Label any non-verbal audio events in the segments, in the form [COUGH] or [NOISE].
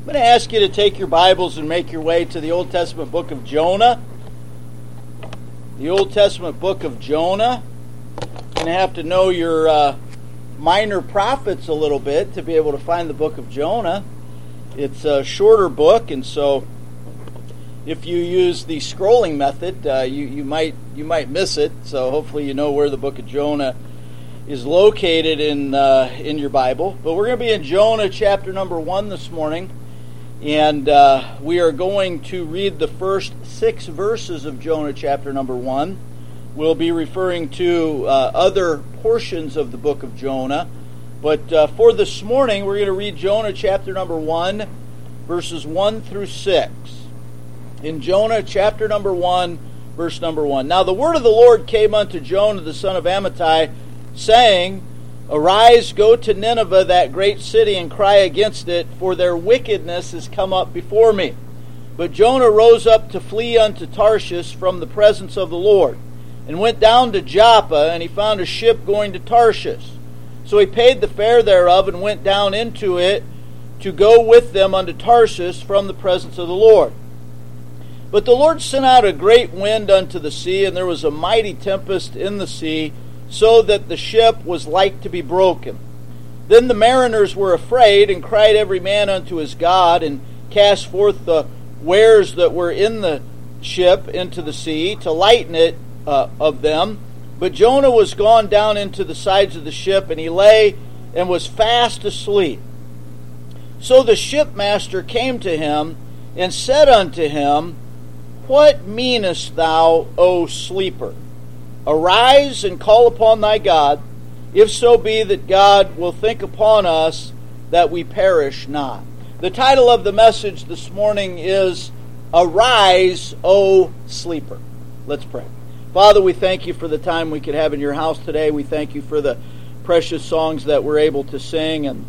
I'm going to ask you to take your Bibles and make your way to the Old Testament book of Jonah. The Old Testament book of Jonah. You're going to have to know your uh, minor prophets a little bit to be able to find the book of Jonah. It's a shorter book, and so if you use the scrolling method, uh, you, you might you might miss it. So hopefully you know where the book of Jonah is located in uh, in your Bible. But we're going to be in Jonah chapter number one this morning. And uh, we are going to read the first six verses of Jonah chapter number one. We'll be referring to uh, other portions of the book of Jonah. But uh, for this morning, we're going to read Jonah chapter number one, verses one through six. In Jonah chapter number one, verse number one. Now the word of the Lord came unto Jonah the son of Amittai, saying, Arise, go to Nineveh, that great city, and cry against it, for their wickedness is come up before me. But Jonah rose up to flee unto Tarshish from the presence of the Lord, and went down to Joppa, and he found a ship going to Tarshish. So he paid the fare thereof, and went down into it to go with them unto Tarshish from the presence of the Lord. But the Lord sent out a great wind unto the sea, and there was a mighty tempest in the sea so that the ship was like to be broken. Then the mariners were afraid, and cried every man unto his God, and cast forth the wares that were in the ship into the sea, to lighten it uh, of them. But Jonah was gone down into the sides of the ship, and he lay and was fast asleep. So the shipmaster came to him, and said unto him, What meanest thou, O sleeper? Arise and call upon thy God, if so be that God will think upon us that we perish not. The title of the message this morning is Arise, O Sleeper. Let's pray. Father, we thank you for the time we could have in your house today. We thank you for the precious songs that we're able to sing and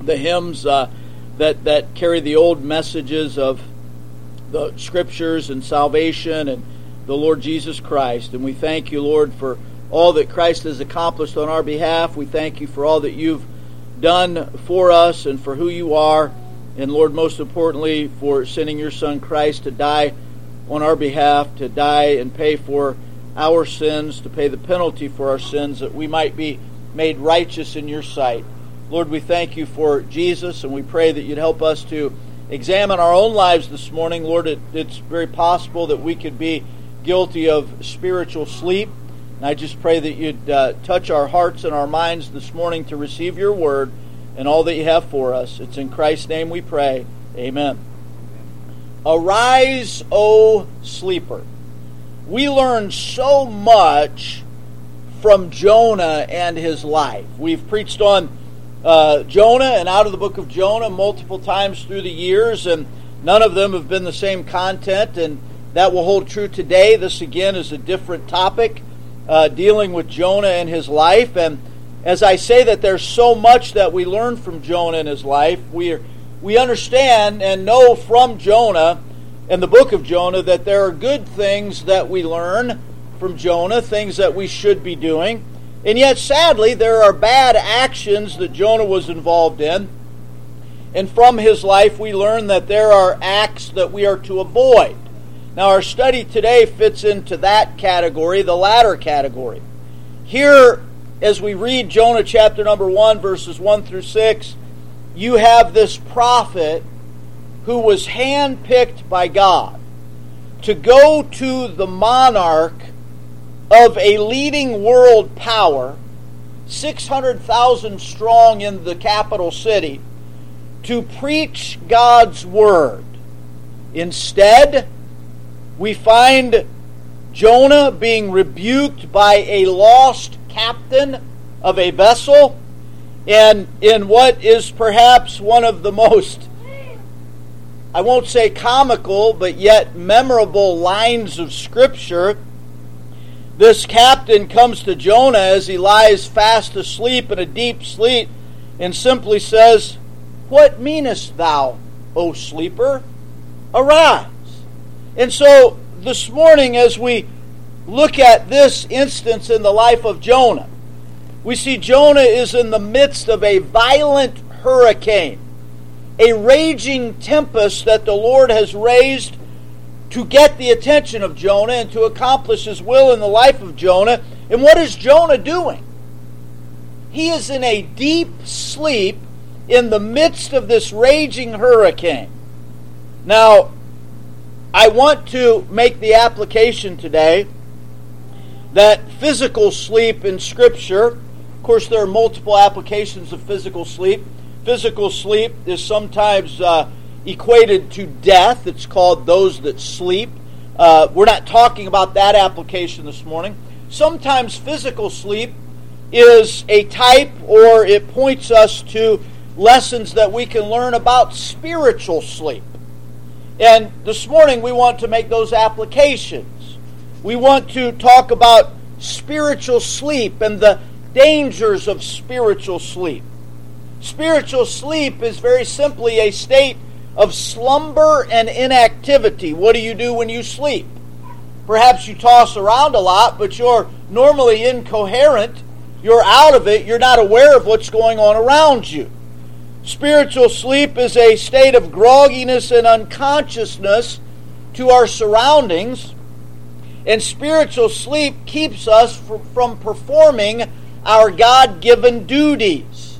the hymns uh, that, that carry the old messages of the scriptures and salvation and the Lord Jesus Christ. And we thank you, Lord, for all that Christ has accomplished on our behalf. We thank you for all that you've done for us and for who you are. And Lord, most importantly, for sending your Son Christ to die on our behalf, to die and pay for our sins, to pay the penalty for our sins, that we might be made righteous in your sight. Lord, we thank you for Jesus, and we pray that you'd help us to examine our own lives this morning. Lord, it, it's very possible that we could be guilty of spiritual sleep. And I just pray that you'd uh, touch our hearts and our minds this morning to receive your word and all that you have for us. It's in Christ's name we pray. Amen. Arise, O sleeper. We learn so much from Jonah and his life. We've preached on uh, Jonah and out of the book of Jonah multiple times through the years, and none of them have been the same content. And that will hold true today. This again is a different topic uh, dealing with Jonah and his life. And as I say that there's so much that we learn from Jonah and his life, we, we understand and know from Jonah and the book of Jonah that there are good things that we learn from Jonah, things that we should be doing. And yet, sadly, there are bad actions that Jonah was involved in. And from his life, we learn that there are acts that we are to avoid. Now, our study today fits into that category, the latter category. Here, as we read Jonah chapter number 1, verses 1 through 6, you have this prophet who was handpicked by God to go to the monarch of a leading world power, 600,000 strong in the capital city, to preach God's word. Instead, we find Jonah being rebuked by a lost captain of a vessel. And in what is perhaps one of the most, I won't say comical, but yet memorable lines of Scripture, this captain comes to Jonah as he lies fast asleep in a deep sleep and simply says, What meanest thou, O sleeper? Arise. And so this morning, as we look at this instance in the life of Jonah, we see Jonah is in the midst of a violent hurricane. a raging tempest that the Lord has raised to get the attention of Jonah and to accomplish his will in the life of Jonah. And what is Jonah doing? He is in a deep sleep in the midst of this raging hurricane. Now, I want to make the application today that physical sleep in Scripture, of course, there are multiple applications of physical sleep. Physical sleep is sometimes uh, equated to death. It's called those that sleep. Uh, we're not talking about that application this morning. Sometimes physical sleep is a type or it points us to lessons that we can learn about spiritual sleep. And this morning we want to make those applications. We want to talk about spiritual sleep and the dangers of spiritual sleep. Spiritual sleep is very simply a state of slumber and inactivity. What do you do when you sleep? Perhaps you toss around a lot, but you're normally incoherent. You're out of it. You're not aware of what's going on around you. Spiritual sleep is a state of grogginess and unconsciousness to our surroundings. And spiritual sleep keeps us from performing our God given duties.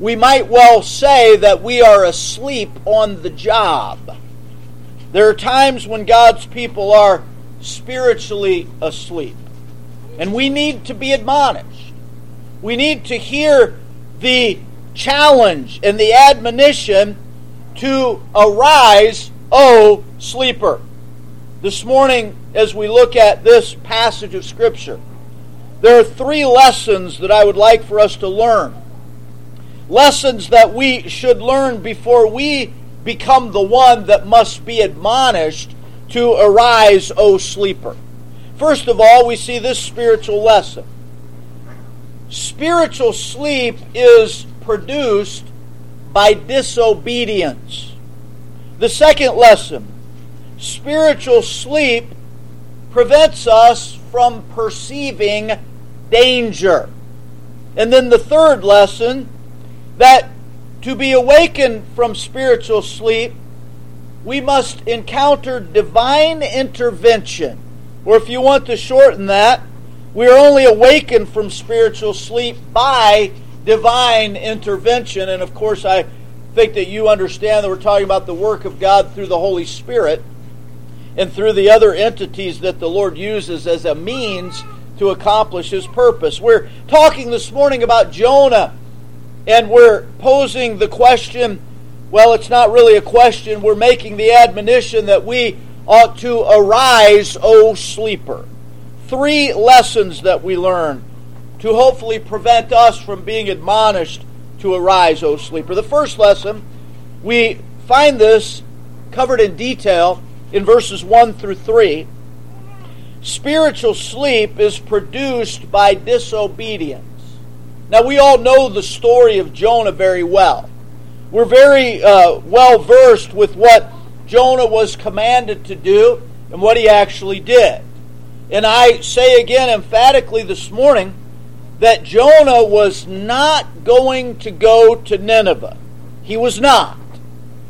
We might well say that we are asleep on the job. There are times when God's people are spiritually asleep. And we need to be admonished. We need to hear the challenge and the admonition to arise, O sleeper. This morning, as we look at this passage of Scripture, there are three lessons that I would like for us to learn. Lessons that we should learn before we become the one that must be admonished to arise, O sleeper. First of all, we see this spiritual lesson. Spiritual sleep is produced by disobedience. The second lesson spiritual sleep prevents us from perceiving danger. And then the third lesson that to be awakened from spiritual sleep, we must encounter divine intervention. Or if you want to shorten that, we are only awakened from spiritual sleep by divine intervention. And of course, I think that you understand that we're talking about the work of God through the Holy Spirit and through the other entities that the Lord uses as a means to accomplish his purpose. We're talking this morning about Jonah, and we're posing the question well, it's not really a question. We're making the admonition that we ought to arise, O sleeper. Three lessons that we learn to hopefully prevent us from being admonished to arise, O sleeper. The first lesson, we find this covered in detail in verses 1 through 3. Spiritual sleep is produced by disobedience. Now, we all know the story of Jonah very well. We're very uh, well versed with what Jonah was commanded to do and what he actually did. And I say again emphatically this morning that Jonah was not going to go to Nineveh. He was not.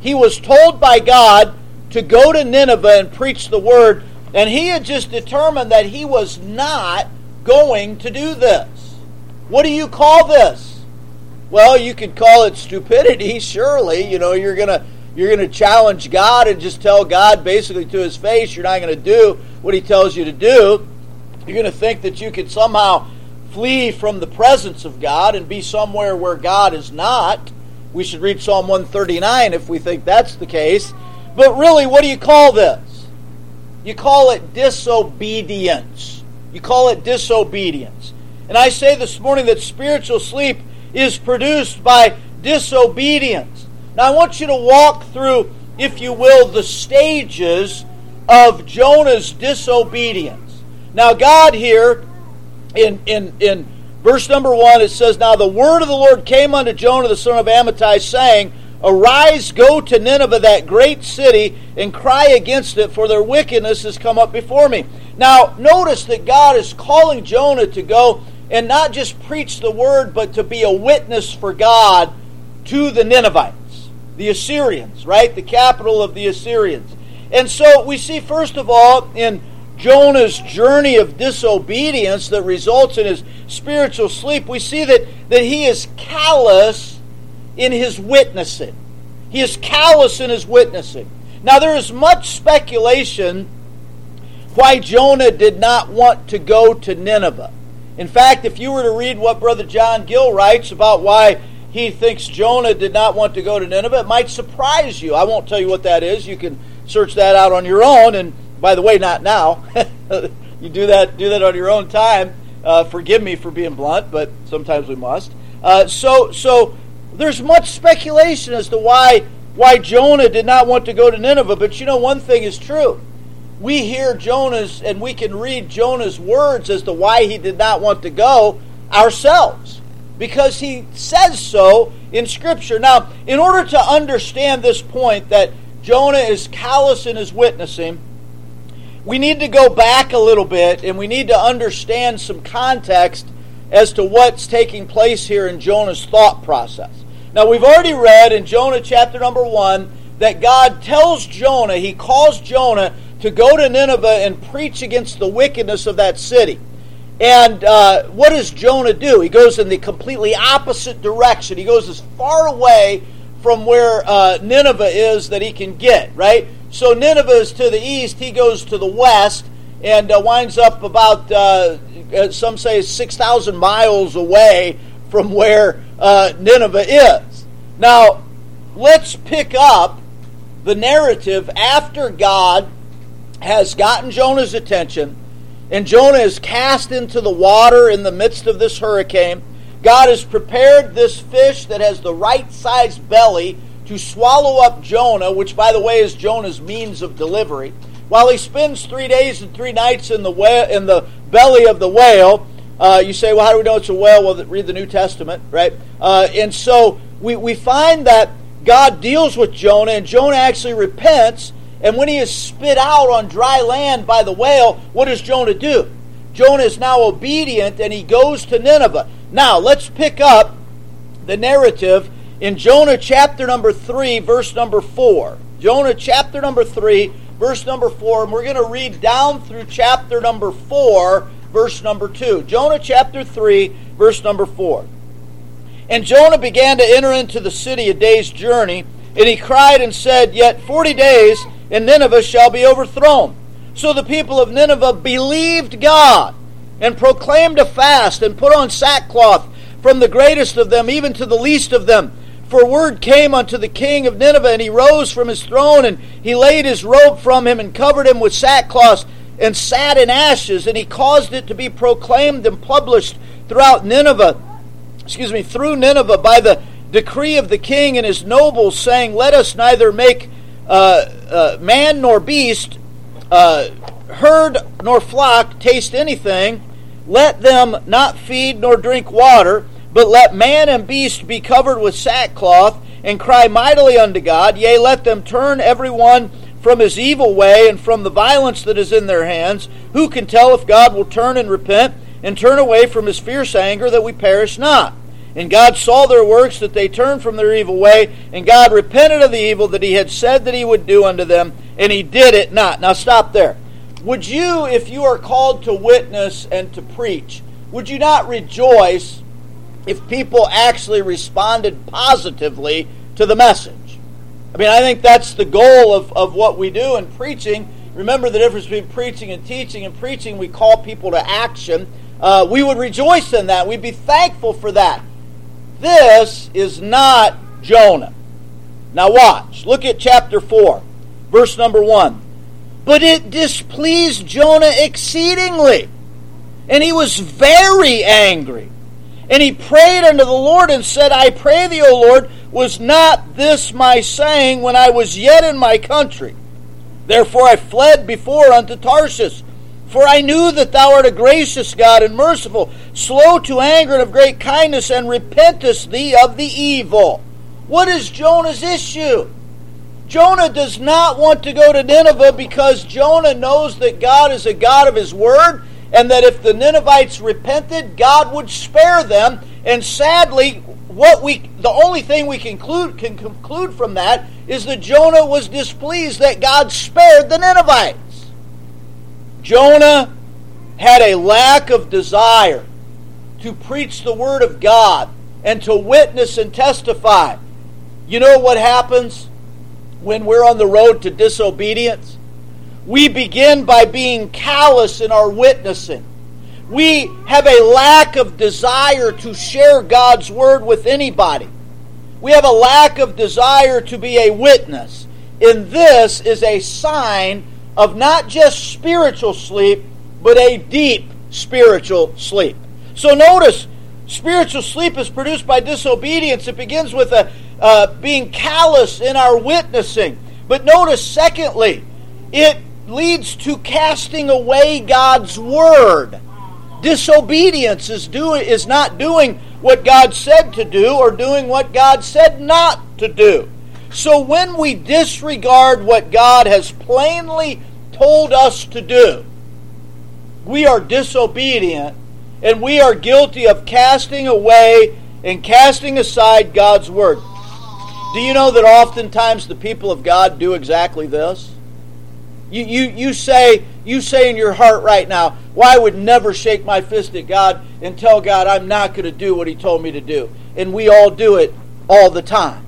He was told by God to go to Nineveh and preach the word, and he had just determined that he was not going to do this. What do you call this? Well, you could call it stupidity, [LAUGHS] surely. You know, you're going to you're going to challenge God and just tell God basically to his face you're not going to do what he tells you to do. You're going to think that you could somehow flee from the presence of God and be somewhere where God is not. We should read Psalm 139 if we think that's the case. But really, what do you call this? You call it disobedience. You call it disobedience. And I say this morning that spiritual sleep is produced by disobedience. Now, I want you to walk through, if you will, the stages of Jonah's disobedience. Now, God here in, in, in verse number one, it says, Now the word of the Lord came unto Jonah the son of Amittai, saying, Arise, go to Nineveh, that great city, and cry against it, for their wickedness has come up before me. Now, notice that God is calling Jonah to go and not just preach the word, but to be a witness for God to the Ninevites. the Assyrians, right? The capital of the Assyrians. And so we see, first of all, in Jonah's journey of disobedience that results in his spiritual sleep, we see that, that he is callous in his witnessing. He is callous in his witnessing. Now, there is much speculation why Jonah did not want to go to Nineveh. In fact, if you were to read what Brother John Gill writes about why he thinks Jonah did not want to go to Nineveh, it might surprise you. I won't tell you what that is. You can search that out on your own. And by the way, not now. [LAUGHS] you do that do that on your own time. Uh, forgive me for being blunt, but sometimes we must. Uh, so so there's much speculation as to why why Jonah did not want to go to Nineveh. But you know, one thing is true. We hear Jonah's and we can read Jonah's words as to why he did not want to go ourselves because he says so in Scripture. Now, in order to understand this point that Jonah is callous in his witnessing, we need to go back a little bit and we need to understand some context as to what's taking place here in Jonah's thought process. Now, we've already read in Jonah chapter number one that God tells Jonah, he calls Jonah to go to Nineveh and preach against the wickedness of that city. And uh, what does Jonah do? He goes in the completely opposite direction. He goes as far away from where uh, Nineveh is that he can get, right? So Nineveh is to the east, he goes to the west, and uh, winds up about, uh, uh, some say, 6,000 miles away from where uh, Nineveh is. Now, let's pick up the narrative after God has gotten Jonah's attention and Jonah is cast into the water in the midst of this hurricane. God has prepared this fish that has the right sized belly to swallow up Jonah, which, by the way, is Jonah's means of delivery. While he spends three days and three nights in the, whale, in the belly of the whale, uh, you say, well, how do we know it's a whale? Well, read the New Testament, right? Uh, and so we, we find that God deals with Jonah, and Jonah actually repents and when he is spit out on dry land by the whale, what does Jonah do? Jonah is now obedient and he goes to Nineveh. Now, let's pick up the narrative in Jonah chapter number 3, verse number 4. Jonah chapter number 3, verse number 4, and we're going to read down through chapter number 4, verse number 2. Jonah chapter 3, verse number 4. And Jonah began to enter into the city a day's journey, and he cried and said, Yet forty days and Nineveh shall be overthrown. So the people of Nineveh believed God and proclaimed a fast and put on sackcloth from the greatest of them even to the least of them. For word came unto the king of Nineveh, and he rose from his throne, and he laid his robe from him, and covered him with sackcloth, and sat in ashes, and he caused it to be proclaimed and published throughout Nineveh, excuse me, through Nineveh by the decree of the king and his nobles, saying, Let us neither make uh, uh, man nor beast, uh, herd nor flock taste anything. Let them not feed nor drink water, but let man and beast be covered with sackcloth, and cry mightily unto God. Yea, let them turn every one from his evil way and from the violence that is in their hands. Who can tell if God will turn and repent and turn away from his fierce anger that we perish not? And God saw their works, that they turned from their evil way, and God repented of the evil that he had said that he would do unto them, and he did it not. Now stop there. Would you, if you are called to witness and to preach, would you not rejoice if people actually responded positively to the message? I mean, I think that's the goal of, of what we do in preaching. Remember the difference between preaching and teaching. In preaching, we call people to action. Uh, we would rejoice in that. We'd be thankful for that. This is not Jonah. Now, watch. Look at chapter 4, verse number 1. But it displeased Jonah exceedingly, and he was very angry. And he prayed unto the Lord and said, I pray thee, O Lord, was not this my saying when I was yet in my country? Therefore I fled before unto Tarshish for I knew that thou art a gracious God and merciful, slow to anger and of great kindness, and repentest thee of the evil. What is Jonah's issue? Jonah does not want to go to Nineveh because Jonah knows that God is a God of his word and that if the Ninevites repented, God would spare them. And sadly, what we the only thing we conclude can conclude from that is that Jonah was displeased that God spared the Ninevites. Jonah had a lack of desire to preach the word of God and to witness and testify. You know what happens when we're on the road to disobedience? We begin by being callous in our witnessing. We have a lack of desire to share God's word with anybody. We have a lack of desire to be a witness. And this is a sign of not just spiritual sleep, but a deep spiritual sleep. So notice, spiritual sleep is produced by disobedience. It begins with a, uh, being callous in our witnessing. But notice, secondly, it leads to casting away God's word. Disobedience is doing is not doing what God said to do or doing what God said not to do. So when we disregard what God has plainly told us to do, we are disobedient and we are guilty of casting away and casting aside God's word. Do you know that oftentimes the people of God do exactly this? You, you, you say you say in your heart right now, well, I would never shake my fist at God and tell God I'm not going to do what He told me to do. And we all do it all the time.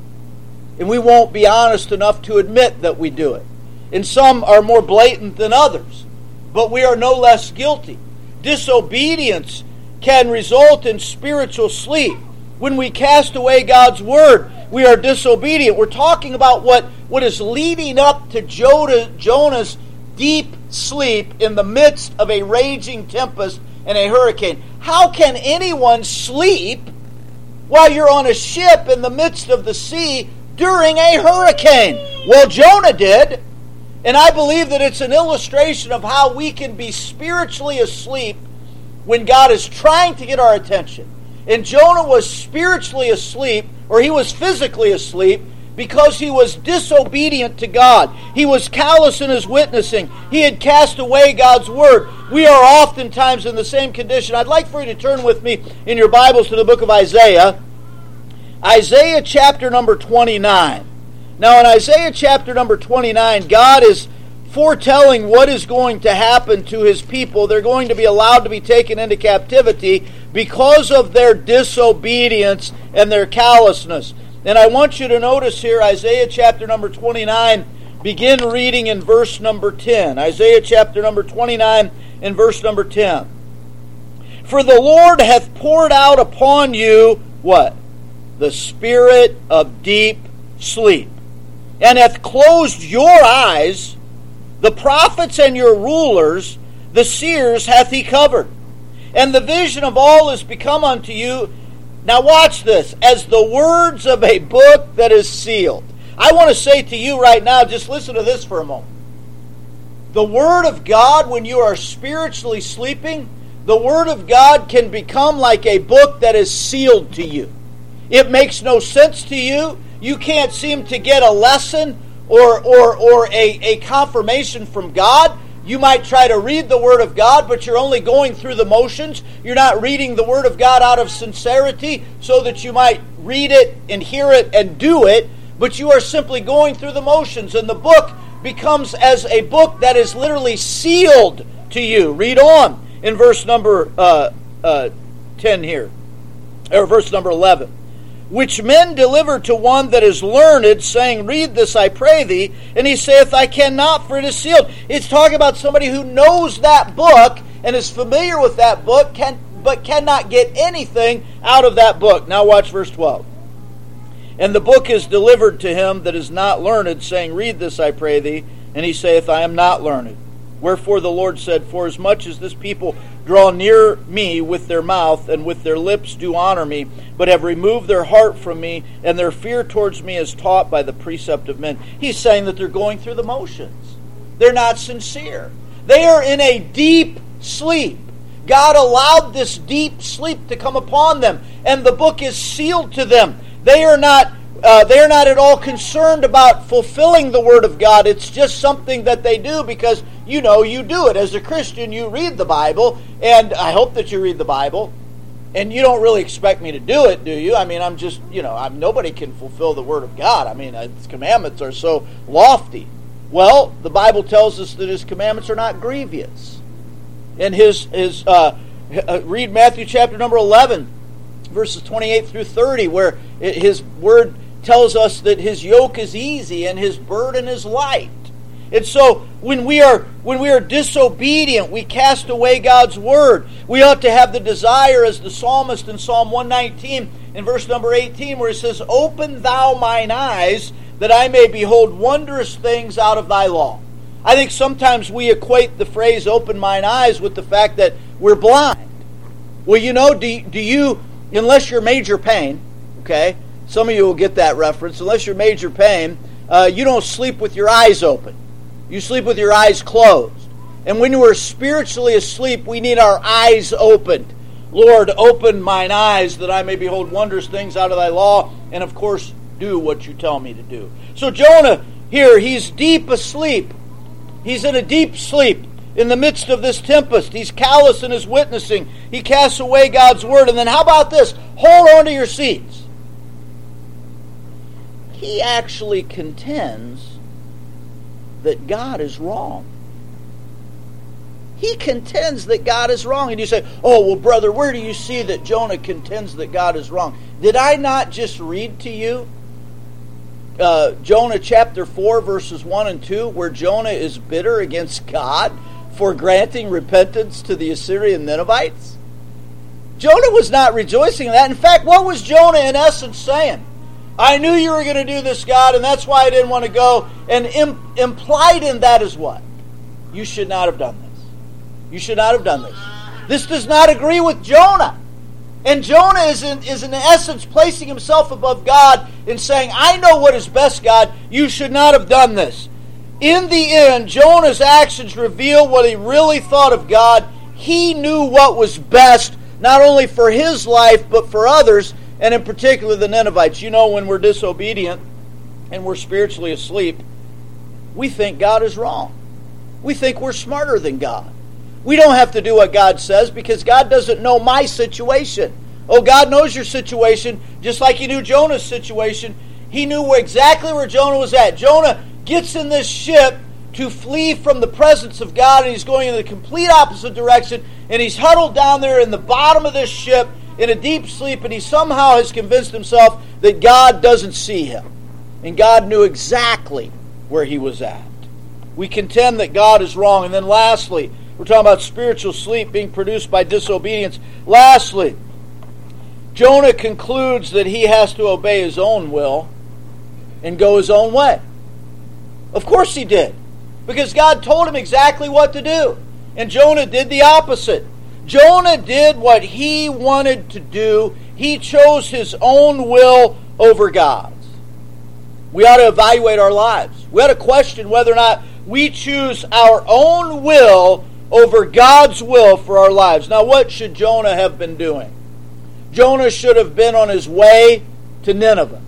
And we won't be honest enough to admit that we do it. And some are more blatant than others. But we are no less guilty. Disobedience can result in spiritual sleep. When we cast away God's word, we are disobedient. We're talking about what, what is leading up to Jonah, Jonah's deep sleep in the midst of a raging tempest and a hurricane. How can anyone sleep while you're on a ship in the midst of the sea during a hurricane? Well, Jonah did. And I believe that it's an illustration of how we can be spiritually asleep when God is trying to get our attention. And Jonah was spiritually asleep, or he was physically asleep, because he was disobedient to God. He was callous in his witnessing. He had cast away God's word. We are oftentimes in the same condition. I'd like for you to turn with me in your Bibles to the book of Isaiah. Isaiah chapter number 29. Now, in Isaiah chapter number 29, God is foretelling what is going to happen to his people. They're going to be allowed to be taken into captivity because of their disobedience and their callousness. And I want you to notice here Isaiah chapter number 29, begin reading in verse number 10. Isaiah chapter number 29 and verse number 10. For the Lord hath poured out upon you what? The spirit of deep sleep, and hath closed your eyes, the prophets and your rulers, the seers hath he covered. And the vision of all is become unto you now, watch this as the words of a book that is sealed. I want to say to you right now, just listen to this for a moment. The Word of God, when you are spiritually sleeping, the Word of God can become like a book that is sealed to you. It makes no sense to you. You can't seem to get a lesson or, or, or a, a confirmation from God you might try to read the Word of God, but you're only going through the motions. You're not reading the Word of God out of sincerity so that you might read it and hear it and do it, but you are simply going through the motions. And the book becomes as a book that is literally sealed to you. Read on in verse number uh, uh, 10 here, or verse number 11 which men deliver to one that is learned, saying, Read this, I pray thee. And he saith, I cannot, for it is sealed. It's talking about somebody who knows that book and is familiar with that book, can, but cannot get anything out of that book. Now watch verse 12. And the book is delivered to him that is not learned, saying, Read this, I pray thee. And he saith, I am not learned. Wherefore the Lord said, For as much as this people draw near me with their mouth, and with their lips do honor me, but have removed their heart from me, and their fear towards me is taught by the precept of men. He's saying that they're going through the motions. They're not sincere. They are in a deep sleep. God allowed this deep sleep to come upon them, and the book is sealed to them. They are not uh, they're not at all concerned about fulfilling the Word of God. It's just something that they do because you know you do it. As a Christian, you read the Bible, and I hope that you read the Bible. And you don't really expect me to do it, do you? I mean, I'm just, you know, I'm, nobody can fulfill the word of God. I mean, His commandments are so lofty. Well, the Bible tells us that His commandments are not grievous. And His, his uh, uh read Matthew chapter number 11, verses 28 through 30, where His word tells us that His yoke is easy and His burden is light. And so when we are when we are disobedient, we cast away God's word. We ought to have the desire as the psalmist in Psalm 119 in verse number 18 where he says, "Open thou mine eyes that I may behold wondrous things out of thy law." I think sometimes we equate the phrase open mine eyes with the fact that we're blind. Well, you know, do, do you unless you're Major Payne, okay? Some of you will get that reference. Unless you're Major Payne, uh, you don't sleep with your eyes open. You sleep with your eyes closed. And when are spiritually asleep, we need our eyes opened. Lord, open mine eyes that I may behold wondrous things out of thy law, and of course, do what you tell me to do. So, Jonah here, he's deep asleep. He's in a deep sleep in the midst of this tempest. He's callous in his witnessing. He casts away God's word. And then, how about this? Hold on to your seats. He actually contends that God is wrong. He contends that God is wrong. And you say, oh, well, brother, where do you see that Jonah contends that God is wrong? Did I not just read to you uh, Jonah chapter 4, verses 1 and 2, where Jonah is bitter against God for granting repentance to the Assyrian Ninevites? Jonah was not rejoicing in that. In fact, what was Jonah in essence saying? I knew you were going to do this, God, and that's why I didn't want to go. And Im- implied in that is what? You should not have done this. You should not have done this. This does not agree with Jonah. And Jonah is in, is in essence placing himself above God and saying, I know what is best, God. You should not have done this. In the end, Jonah's actions reveal what he really thought of God. He knew what was best, not only for his life, but for others and in particular the Ninevites. You know, when we're disobedient and we're spiritually asleep, we think God is wrong. We think we're smarter than God. We don't have to do what God says because God doesn't know my situation. Oh, God knows your situation just like He knew Jonah's situation. He knew exactly where Jonah was at. Jonah gets in this ship to flee from the presence of God, and he's going in the complete opposite direction, and he's huddled down there in the bottom of this ship, in a deep sleep, and he somehow has convinced himself that God doesn't see him. And God knew exactly where he was at. We contend that God is wrong. And then lastly, we're talking about spiritual sleep being produced by disobedience. Lastly, Jonah concludes that he has to obey his own will and go his own way. Of course he did, because God told him exactly what to do. And Jonah did the opposite. Jonah did what he wanted to do. He chose his own will over God's. We ought to evaluate our lives. We ought to question whether or not we choose our own will over God's will for our lives. Now, what should Jonah have been doing? Jonah should have been on his way to Nineveh.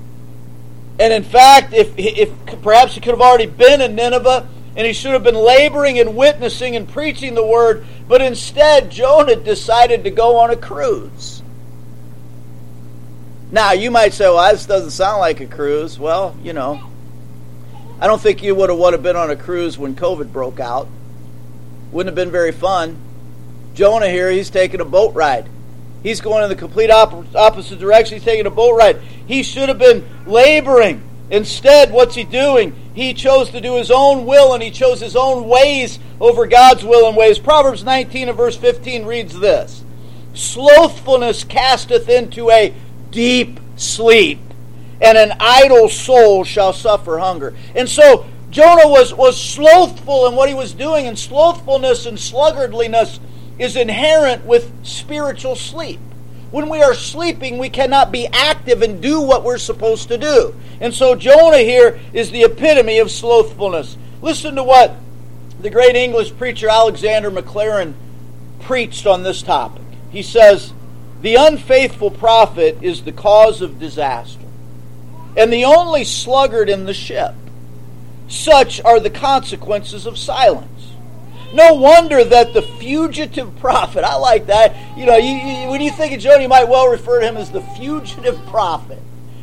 And in fact, if, if perhaps he could have already been in Nineveh, and he should have been laboring and witnessing and preaching the word, but instead, Jonah decided to go on a cruise. Now, you might say, well, this doesn't sound like a cruise. Well, you know, I don't think you would have, been on a cruise when COVID broke out. Wouldn't have been very fun. Jonah here, he's taking a boat ride. He's going in the complete op- opposite direction. He's taking a boat ride. He should have been laboring. Instead, what's he doing? He chose to do his own will and he chose his own ways over God's will and ways. Proverbs 19 and verse 15 reads this Slothfulness casteth into a deep sleep, and an idle soul shall suffer hunger. And so Jonah was, was slothful in what he was doing, and slothfulness and sluggardliness is inherent with spiritual sleep. When we are sleeping, we cannot be active and do what we're supposed to do. And so Jonah here is the epitome of slothfulness. Listen to what the great English preacher Alexander Maclaren preached on this topic. He says, The unfaithful prophet is the cause of disaster, and the only sluggard in the ship. Such are the consequences of silence. No wonder that the fugitive prophet, I like that. You know, you, you, when you think of Jonah, you might well refer to him as the fugitive prophet.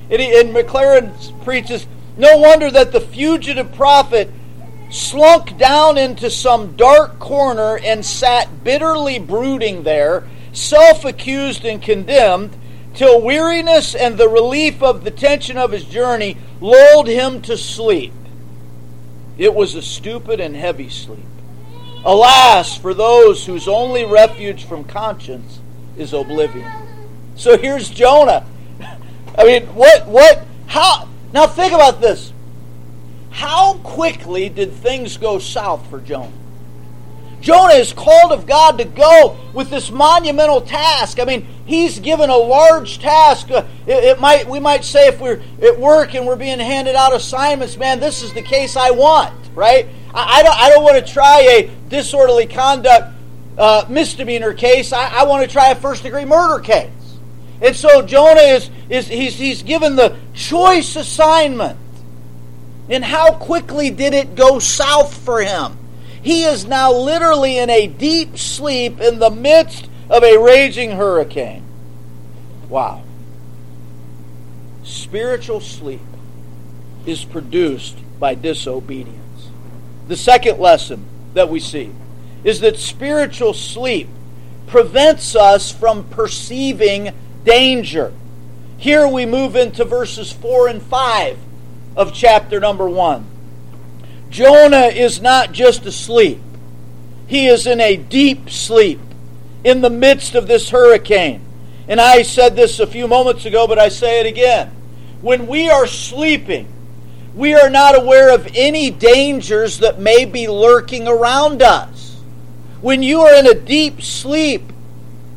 And, he, and Maclaren preaches, no wonder that the fugitive prophet slunk down into some dark corner and sat bitterly brooding there, self accused and condemned, till weariness and the relief of the tension of his journey lulled him to sleep. It was a stupid and heavy sleep. Alas, for those whose only refuge from conscience is oblivion. So here's Jonah. [LAUGHS] I mean, what, what, how, now think about this. How quickly did things go south for Jonah? Jonah is called of God to go with this monumental task. I mean, he's given a large task. Uh, it, it, might we might say if we're at work and we're being handed out assignments, man, this is the case I want, right? I, I don't I don't want to try a disorderly conduct uh, misdemeanor case. I, I want to try a first degree murder case. And so Jonah is is he's he's given the choice assignment. And how quickly did it go south for him? He is now literally in a deep sleep in the midst of a raging hurricane. Wow. Spiritual sleep is produced by disobedience. The second lesson that we see is that spiritual sleep prevents us from perceiving danger. Here we move into verses 4 and 5 of chapter number 1. Jonah is not just asleep, he is in a deep sleep in the midst of this hurricane. And I said this a few moments ago, but I say it again. When we are sleeping, we are not aware of any dangers that may be lurking around us. When you are in a deep sleep,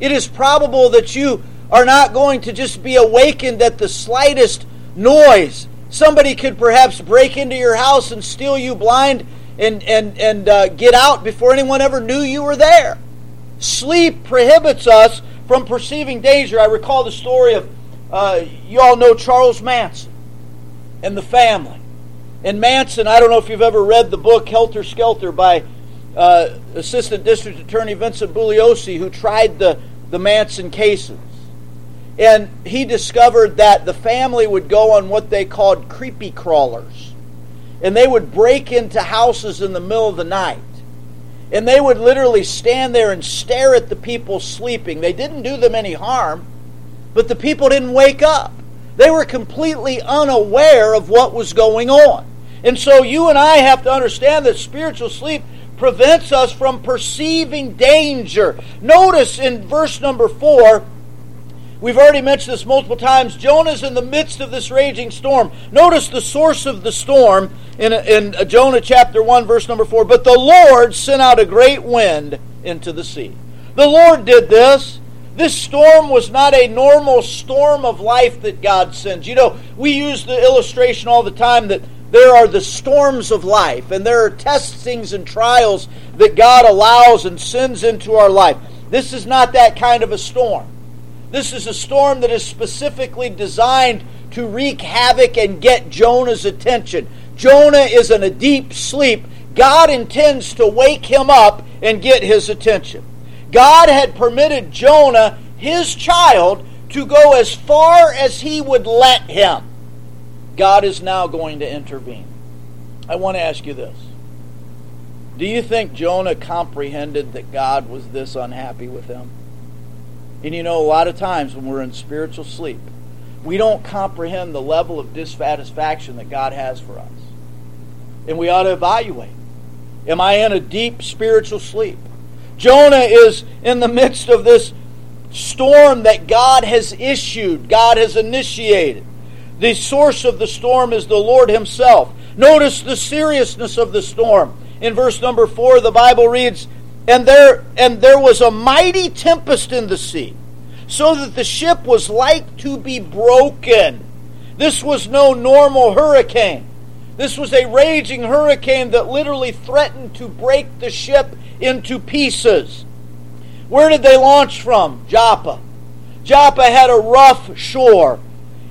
it is probable that you are not going to just be awakened at the slightest noise Somebody could perhaps break into your house and steal you blind and, and, and uh, get out before anyone ever knew you were there. Sleep prohibits us from perceiving danger. I recall the story of, uh, you all know Charles Manson and the family. And Manson, I don't know if you've ever read the book Helter Skelter by uh, Assistant District Attorney Vincent Bugliosi, who tried the, the Manson cases. And he discovered that the family would go on what they called creepy crawlers. And they would break into houses in the middle of the night. And they would literally stand there and stare at the people sleeping. They didn't do them any harm, but the people didn't wake up. They were completely unaware of what was going on. And so you and I have to understand that spiritual sleep prevents us from perceiving danger. Notice in verse number 4 We've already mentioned this multiple times. Jonah's in the midst of this raging storm. Notice the source of the storm in, in Jonah chapter 1, verse number 4. But the Lord sent out a great wind into the sea. The Lord did this. This storm was not a normal storm of life that God sends. You know, we use the illustration all the time that there are the storms of life, and there are testings and trials that God allows and sends into our life. This is not that kind of a storm. This is a storm that is specifically designed to wreak havoc and get Jonah's attention. Jonah is in a deep sleep. God intends to wake him up and get his attention. God had permitted Jonah, his child, to go as far as he would let him. God is now going to intervene. I want to ask you this. Do you think Jonah comprehended that God was this unhappy with him? And you know, a lot of times when we're in spiritual sleep, we don't comprehend the level of dissatisfaction that God has for us. And we ought to evaluate Am I in a deep spiritual sleep? Jonah is in the midst of this storm that God has issued, God has initiated. The source of the storm is the Lord Himself. Notice the seriousness of the storm. In verse number 4, the Bible reads, and there and there was a mighty tempest in the sea, so that the ship was like to be broken. This was no normal hurricane. This was a raging hurricane that literally threatened to break the ship into pieces. Where did they launch from? Joppa. Joppa had a rough shore.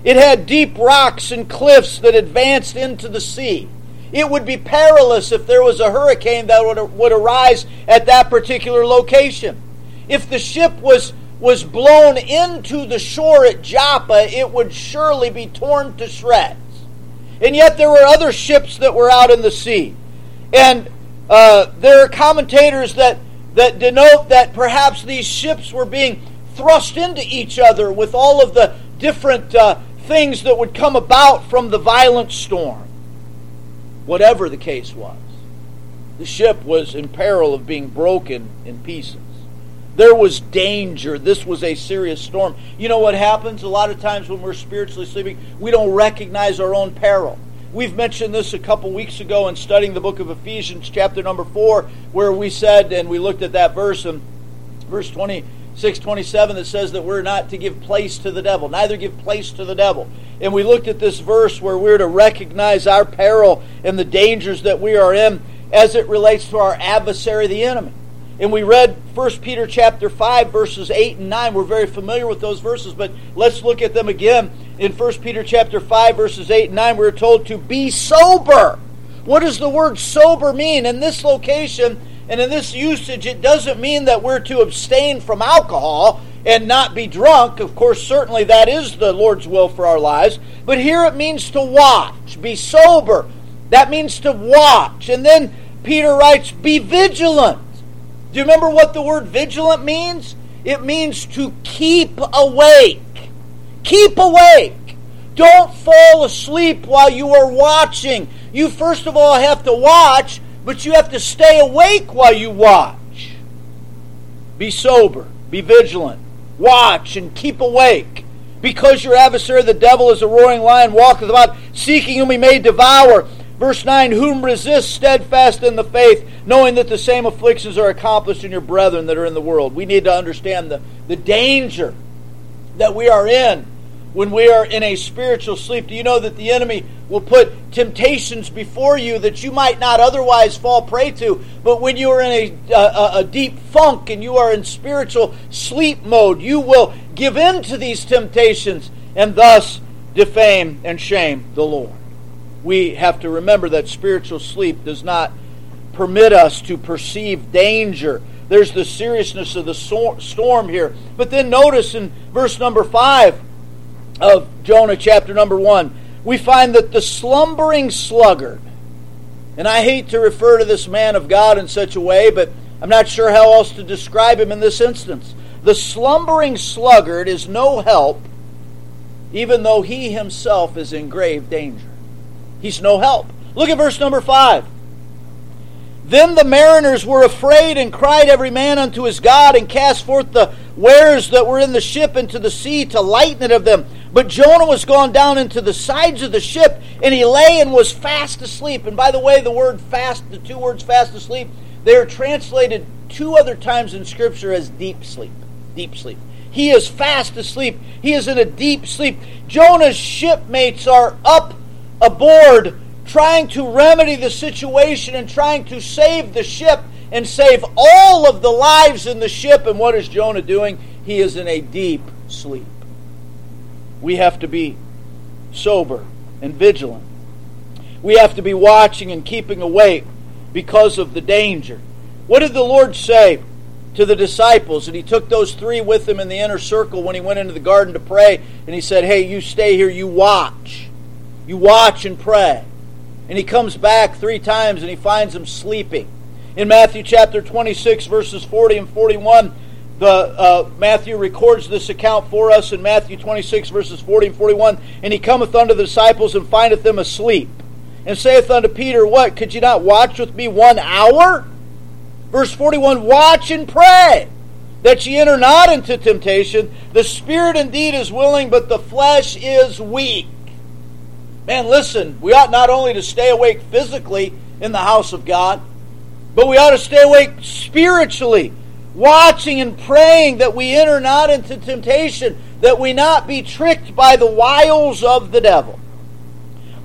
It had deep rocks and cliffs that advanced into the sea. It would be perilous if there was a hurricane that would, would arise at that particular location. If the ship was, was blown into the shore at Joppa, it would surely be torn to shreds. And yet there were other ships that were out in the sea. And uh, there are commentators that, that denote that perhaps these ships were being thrust into each other with all of the different uh, things that would come about from the violent storm. Whatever the case was, the ship was in peril of being broken in pieces. There was danger. This was a serious storm. You know what happens? A lot of times when we're spiritually sleeping, we don't recognize our own peril. We've mentioned this a couple weeks ago in studying the book of Ephesians, chapter number 4, where we said, and we looked at that verse in verse 26, 27, that says that we're not to give place to the devil, neither give place to the devil. And we looked at this verse where we're to recognize our peril and the dangers that we are in as it relates to our adversary, the enemy. And we read 1 Peter chapter 5 verses 8 and 9. We're very familiar with those verses, but let's look at them again. In 1 Peter chapter 5 verses 8 and 9, we're told to be sober. What does the word sober mean? In this location and in this usage, it doesn't mean that we're to abstain from alcohol and not be drunk. Of course, certainly that is the Lord's will for our lives. But here it means to watch, be sober. That means to watch. And then Peter writes, be vigilant. Do you remember what the word vigilant means? It means to keep awake. Keep awake. Don't fall asleep while you are watching. You first of all have to watch, but you have to stay awake while you watch. Be sober, be vigilant, watch, and keep awake. Because your adversary, the devil, is a roaring lion, walketh about, seeking whom he may devour. Verse 9, whom resist steadfast in the faith, knowing that the same afflictions are accomplished in your brethren that are in the world. We need to understand the, the danger that we are in when we are in a spiritual sleep. Do you know that the enemy will put temptations before you that you might not otherwise fall prey to? But when you are in a, a, a deep funk and you are in spiritual sleep mode, you will give in to these temptations and thus defame and shame the Lord we have to remember that spiritual sleep does not permit us to perceive danger. There's the seriousness of the storm here. But then notice in verse number 5 of Jonah chapter number 1, we find that the slumbering sluggard, and I hate to refer to this man of God in such a way, but I'm not sure how else to describe him in this instance. The slumbering sluggard is no help, even though he himself is in grave danger. He's no help. Look at verse number 5. Then the mariners were afraid and cried every man unto his God and cast forth the wares that were in the ship into the sea to lighten it of them. But Jonah was gone down into the sides of the ship and he lay and was fast asleep. And by the way, the word fast, the two words fast asleep, they are translated two other times in Scripture as deep sleep. Deep sleep. He is fast asleep. He is in a deep sleep. Jonah's shipmates are up aboard trying to remedy the situation and trying to save the ship and save all of the lives in the ship. And what is Jonah doing? He is in a deep sleep. We have to be sober and vigilant. We have to be watching and keeping awake because of the danger. What did the Lord say to the disciples? And he took those three with him in the inner circle when he went into the garden to pray. And he said, Hey, you stay here, you watch. You watch and pray. And he comes back three times and he finds them sleeping. In Matthew chapter 26, verses 40 and 41, the uh, Matthew records this account for us in Matthew 26, verses 40 and 41. And he cometh unto the disciples and findeth them asleep. And saith unto Peter, What? Could you not watch with me one hour? Verse 41 Watch and pray that ye enter not into temptation. The spirit indeed is willing, but the flesh is weak. Man, listen, we ought not only to stay awake physically in the house of God, but we ought to stay awake spiritually, watching and praying that we enter not into temptation, that we not be tricked by the wiles of the devil.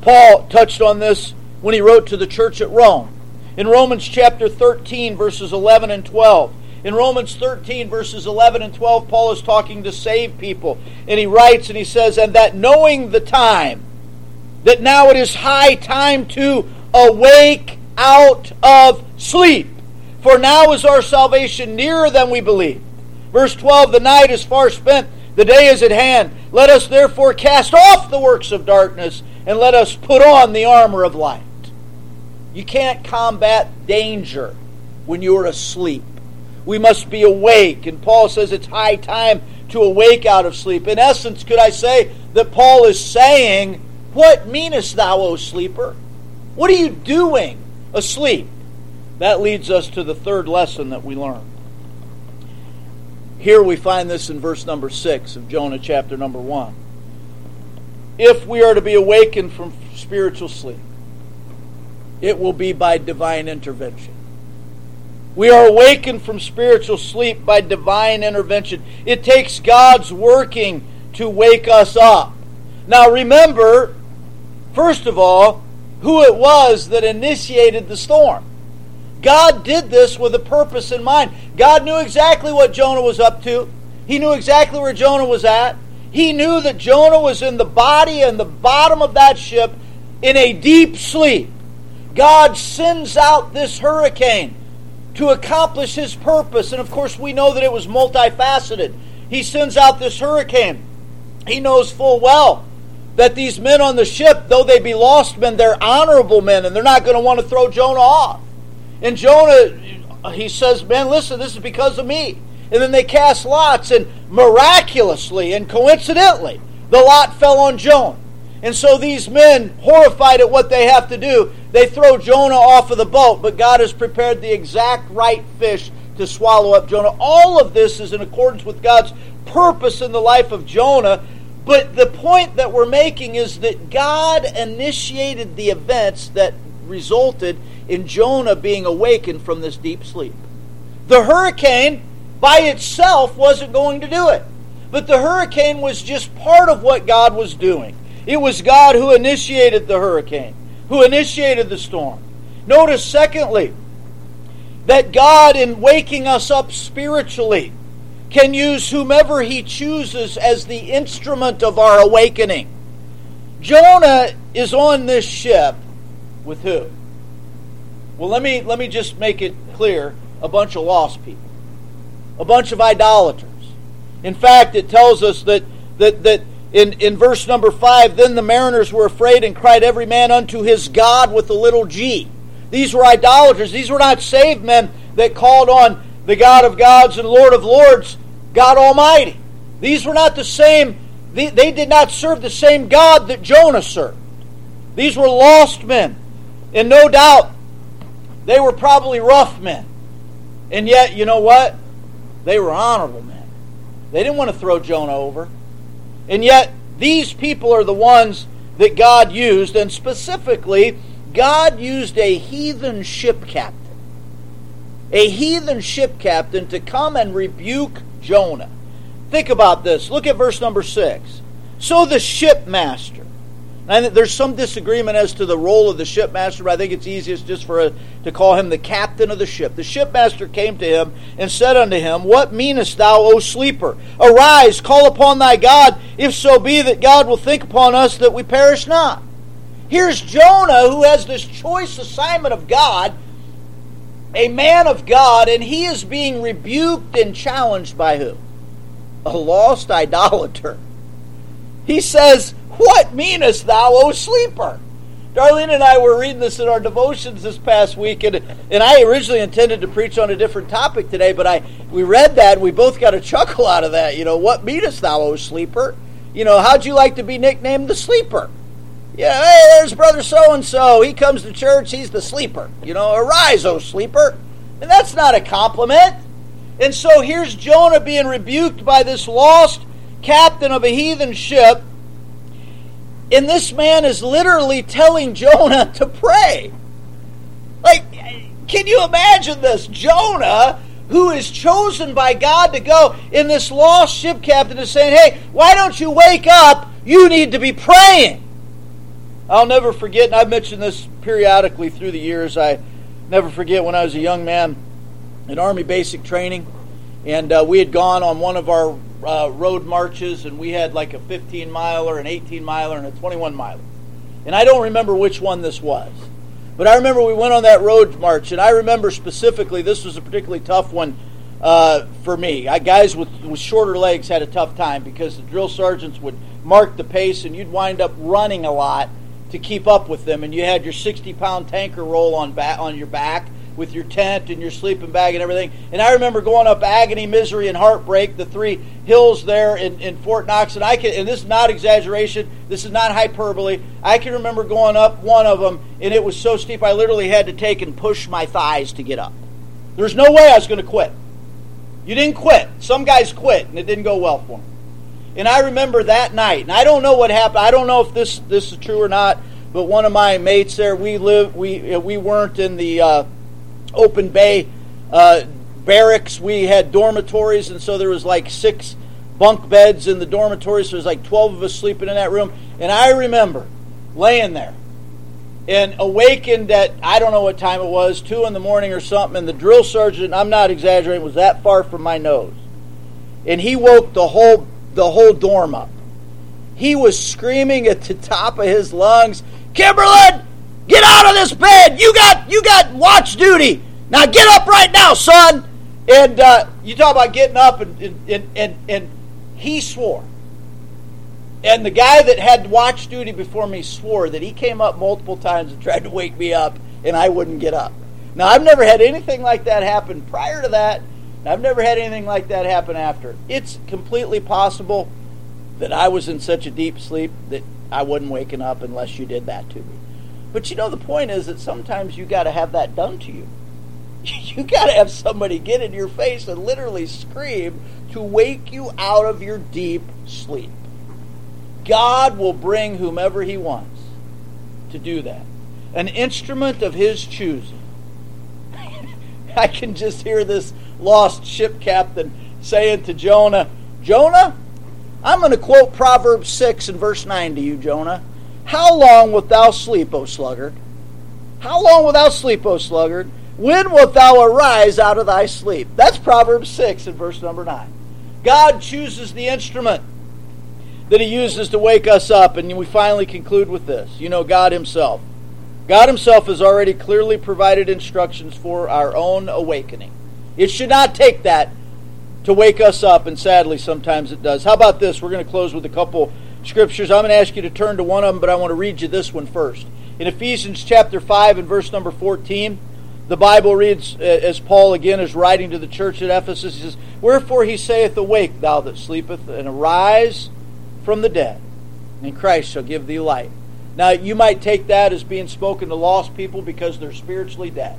Paul touched on this when he wrote to the church at Rome. In Romans chapter 13, verses 11 and 12. In Romans 13, verses 11 and 12, Paul is talking to save people. And he writes and he says, And that knowing the time, that now it is high time to awake out of sleep. For now is our salvation nearer than we believe. Verse 12 The night is far spent, the day is at hand. Let us therefore cast off the works of darkness, and let us put on the armor of light. You can't combat danger when you are asleep. We must be awake. And Paul says it's high time to awake out of sleep. In essence, could I say that Paul is saying, What meanest thou, O sleeper? What are you doing asleep? That leads us to the third lesson that we learn. Here we find this in verse number 6 of Jonah chapter number 1. If we are to be awakened from spiritual sleep, it will be by divine intervention. We are awakened from spiritual sleep by divine intervention. It takes God's working to wake us up. Now remember, first of all, who it was that initiated the storm. God did this with a purpose in mind. God knew exactly what Jonah was up to. He knew exactly where Jonah was at. He knew that Jonah was in the body and the bottom of that ship in a deep sleep. God sends out this hurricane to accomplish his purpose. And of course, we know that it was multifaceted. He sends out this hurricane. He knows full well that these men on the ship, though they be lost men, they're honorable men, and they're not going to want to throw Jonah off. And Jonah, he says, Man, listen, this is because of me. And then they cast lots, and miraculously and coincidentally, the lot fell on Jonah. And so these men, horrified at what they have to do, they throw Jonah off of the boat, but God has prepared the exact right fish to swallow up Jonah. All of this is in accordance with God's purpose in the life of Jonah. But the point that we're making is that God initiated the events that resulted in Jonah being awakened from this deep sleep. The hurricane by itself wasn't going to do it, but the hurricane was just part of what God was doing. It was God who initiated the hurricane, who initiated the storm. Notice, secondly, that God, in waking us up spiritually, can use whomever He chooses as the instrument of our awakening. Jonah is on this ship with who? Well, let me let me just make it clear: a bunch of lost people, a bunch of idolaters. In fact, it tells us that that that in, in verse number five, then the mariners were afraid and cried every man unto his God with a little g. These were idolaters. These were not saved men that called on the God of gods and Lord of lords, God Almighty. These were not the same, they, they did not serve the same God that Jonah served. These were lost men. And no doubt, they were probably rough men. And yet, you know what? They were honorable men. They didn't want to throw Jonah over. And yet, these people are the ones that God used, and specifically, God used a heathen ship captain. A heathen ship captain to come and rebuke Jonah. Think about this. Look at verse number 6. So the shipmaster and there's some disagreement as to the role of the shipmaster, but I think it's easiest just for a, to call him the captain of the ship. The shipmaster came to him and said unto him, What meanest thou, O sleeper? Arise, call upon thy God, if so be that God will think upon us that we perish not. Here's Jonah, who has this choice assignment of God, a man of God, and he is being rebuked and challenged by who? A lost idolater. He says, what meanest thou, O sleeper? Darlene and I were reading this in our devotions this past week, and, and I originally intended to preach on a different topic today, but I we read that, and we both got a chuckle out of that. You know, what meanest thou, O sleeper? You know, how'd you like to be nicknamed the sleeper? Yeah, hey, there's brother so and so. He comes to church, he's the sleeper. You know, arise, O sleeper. And that's not a compliment. And so here's Jonah being rebuked by this lost captain of a heathen ship and this man is literally telling Jonah [LAUGHS] to pray. Like, can you imagine this? Jonah, who is chosen by God to go, in this lost ship captain is saying, Hey, why don't you wake up? You need to be praying. I'll never forget, and I've mentioned this periodically through the years. I never forget when I was a young man in Army basic training, and uh, we had gone on one of our uh, road marches, and we had like a 15 miler, an 18 miler, and a 21 miler. And I don't remember which one this was. But I remember we went on that road march, and I remember specifically this was a particularly tough one uh, for me. I, guys with, with shorter legs had a tough time because the drill sergeants would mark the pace, and you'd wind up running a lot to keep up with them. And you had your 60 pound tanker roll on, ba- on your back with your tent and your sleeping bag and everything. And I remember going up agony, misery, and heartbreak, the three hills there in, in Fort Knox. And I can, and this is not exaggeration, this is not hyperbole. I can remember going up one of them, and it was so steep I literally had to take and push my thighs to get up. There's no way I was going to quit. You didn't quit. Some guys quit, and it didn't go well for them. And I remember that night, and I don't know what happened. I don't know if this this is true or not. But one of my mates there, we live, we we weren't in the uh, open bay uh, barracks. We had dormitories, and so there was like six bunk beds in the dormitories. So was like 12 of us sleeping in that room. And I remember laying there and awakened at, I don't know what time it was, 2 in the morning or something. And the drill sergeant, I'm not exaggerating, was that far from my nose. And he woke the whole, the whole dorm up. He was screaming at the top of his lungs, Kimberlin, Get out of this bed. You got you got watch duty. Now get up right now, son. And uh, you talk about getting up, and, and, and, and he swore. And the guy that had watch duty before me swore that he came up multiple times and tried to wake me up, and I wouldn't get up. Now, I've never had anything like that happen prior to that. I've never had anything like that happen after. It's completely possible that I was in such a deep sleep that I wasn't waking up unless you did that to me. But you know, the point is that sometimes you got to have that done to you. [LAUGHS] You got to have somebody get in your face and literally scream to wake you out of your deep sleep. God will bring whomever He wants to do that. An instrument of His choosing. [LAUGHS] I can just hear this lost ship captain saying to Jonah, Jonah, I'm going to quote Proverbs 6 and verse 9 to you, Jonah. How long wilt thou sleep, O sluggard? How long wilt thou sleep, O sluggard? When wilt thou arise out of thy sleep? That's Proverbs 6 and verse number 9. God chooses the instrument that he uses to wake us up, and we finally conclude with this. You know, God himself. God himself has already clearly provided instructions for our own awakening. It should not take that to wake us up, and sadly, sometimes it does. How about this? We're going to close with a couple scriptures. I'm going to ask you to turn to one of them, but I want to read you this one first. In Ephesians chapter 5 and verse number 14, the Bible reads, uh, as Paul again is writing to the church at Ephesus, he says, Wherefore he saith, Awake, thou that sleepeth, and arise from the dead, and Christ shall give thee light. Now, you might take that as being spoken to lost people because they're spiritually dead.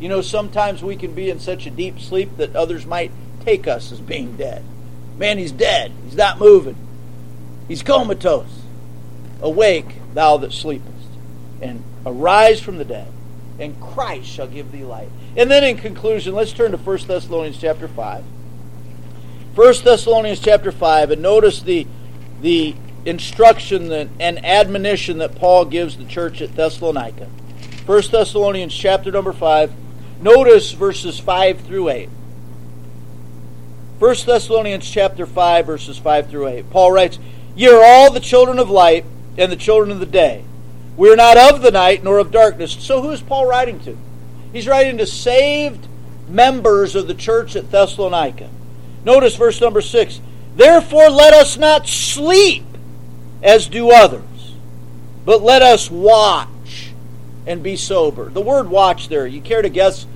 You know, sometimes we can be in such a deep sleep that others might take us as being dead. Man, he's dead. He's not moving. He's comatose. Awake, thou that sleepest, and arise from the dead, and Christ shall give thee light. And then in conclusion, let's turn to 1 Thessalonians chapter 5. 1 Thessalonians chapter 5, and notice the, the instruction that, and admonition that Paul gives the church at Thessalonica. 1 Thessalonians chapter number 5. Notice verses 5 through 8. 1 Thessalonians chapter 5, verses 5 through 8. Paul writes, Ye are all the children of light and the children of the day. We are not of the night nor of darkness. So who is Paul writing to? He's writing to saved members of the church at Thessalonica. Notice verse number 6. Therefore let us not sleep as do others, but let us watch and be sober. The word watch there, you care to guess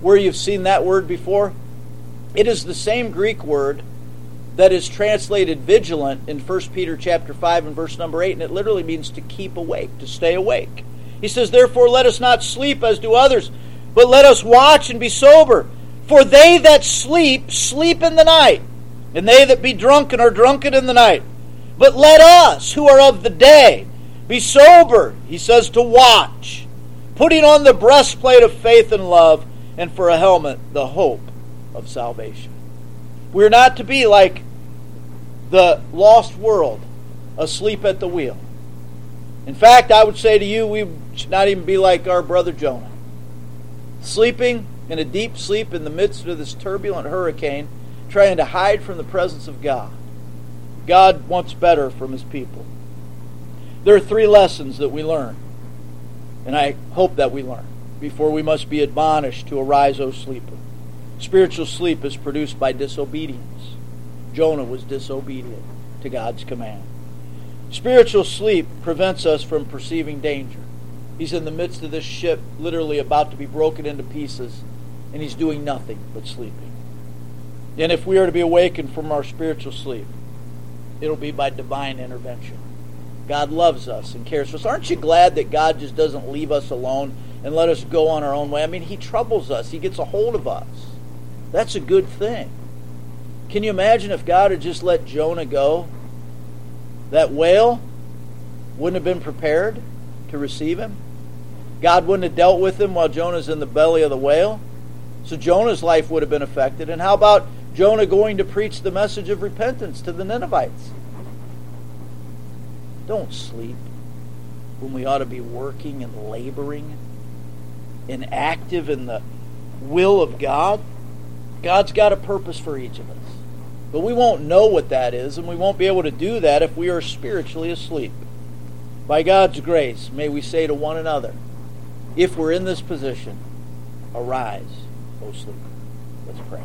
where you've seen that word before? It is the same Greek word that is translated vigilant in 1 Peter chapter 5 and verse number 8 and it literally means to keep awake, to stay awake. He says therefore let us not sleep as do others, but let us watch and be sober. For they that sleep sleep in the night, and they that be drunken are drunken in the night. But let us who are of the day be sober, he says to watch, putting on the breastplate of faith and love, and for a helmet the hope of salvation. We're not to be like the lost world, asleep at the wheel. In fact, I would say to you, we should not even be like our brother Jonah. Sleeping in a deep sleep in the midst of this turbulent hurricane, trying to hide from the presence of God. God wants better from his people. There are three lessons that we learn And I hope that we learn before we must be admonished to arise, O sleeper. Spiritual sleep is produced by disobedience. Jonah was disobedient to God's command. Spiritual sleep prevents us from perceiving danger. He's in the midst of this ship, literally about to be broken into pieces, and he's doing nothing but sleeping. And if we are to be awakened from our spiritual sleep, it'll be by divine intervention. God loves us and cares for us. Aren't you glad that God just doesn't leave us alone and let us go on our own way? I mean, He troubles us, He gets a hold of us. That's a good thing. Can you imagine if God had just let Jonah go? That whale wouldn't have been prepared to receive him. God wouldn't have dealt with him while Jonah's in the belly of the whale. So Jonah's life would have been affected. And how about Jonah going to preach the message of repentance to the Ninevites? Don't sleep when we ought to be working and laboring and active in the will of God. God's got a purpose for each of us. But we won't know what that is, and we won't be able to do that if we are spiritually asleep. By God's grace, may we say to one another, if we're in this position, arise, O sleeper. Let's pray.